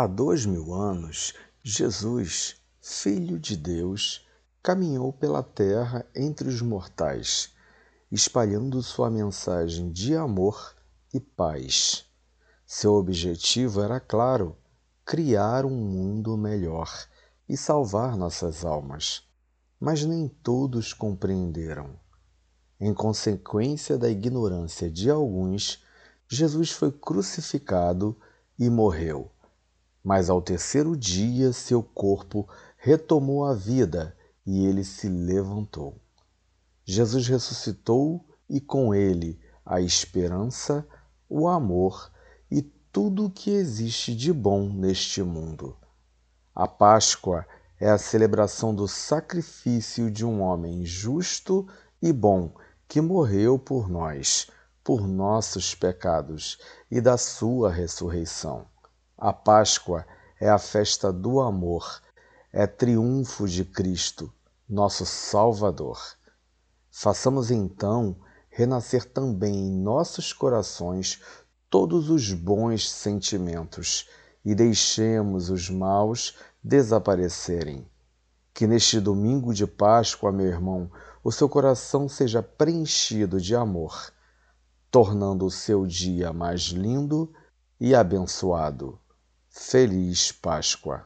Há dois mil anos, Jesus, Filho de Deus, caminhou pela terra entre os mortais, espalhando sua mensagem de amor e paz. Seu objetivo era claro: criar um mundo melhor e salvar nossas almas. Mas nem todos compreenderam. Em consequência da ignorância de alguns, Jesus foi crucificado e morreu. Mas ao terceiro dia seu corpo retomou a vida e ele se levantou. Jesus ressuscitou e com ele a esperança, o amor e tudo o que existe de bom neste mundo. A Páscoa é a celebração do sacrifício de um homem justo e bom que morreu por nós por nossos pecados e da sua ressurreição. A Páscoa é a festa do amor, é triunfo de Cristo, nosso Salvador. Façamos então renascer também em nossos corações todos os bons sentimentos e deixemos os maus desaparecerem. Que neste domingo de Páscoa, meu irmão, o seu coração seja preenchido de amor tornando o seu dia mais lindo e abençoado. Feliz Páscoa!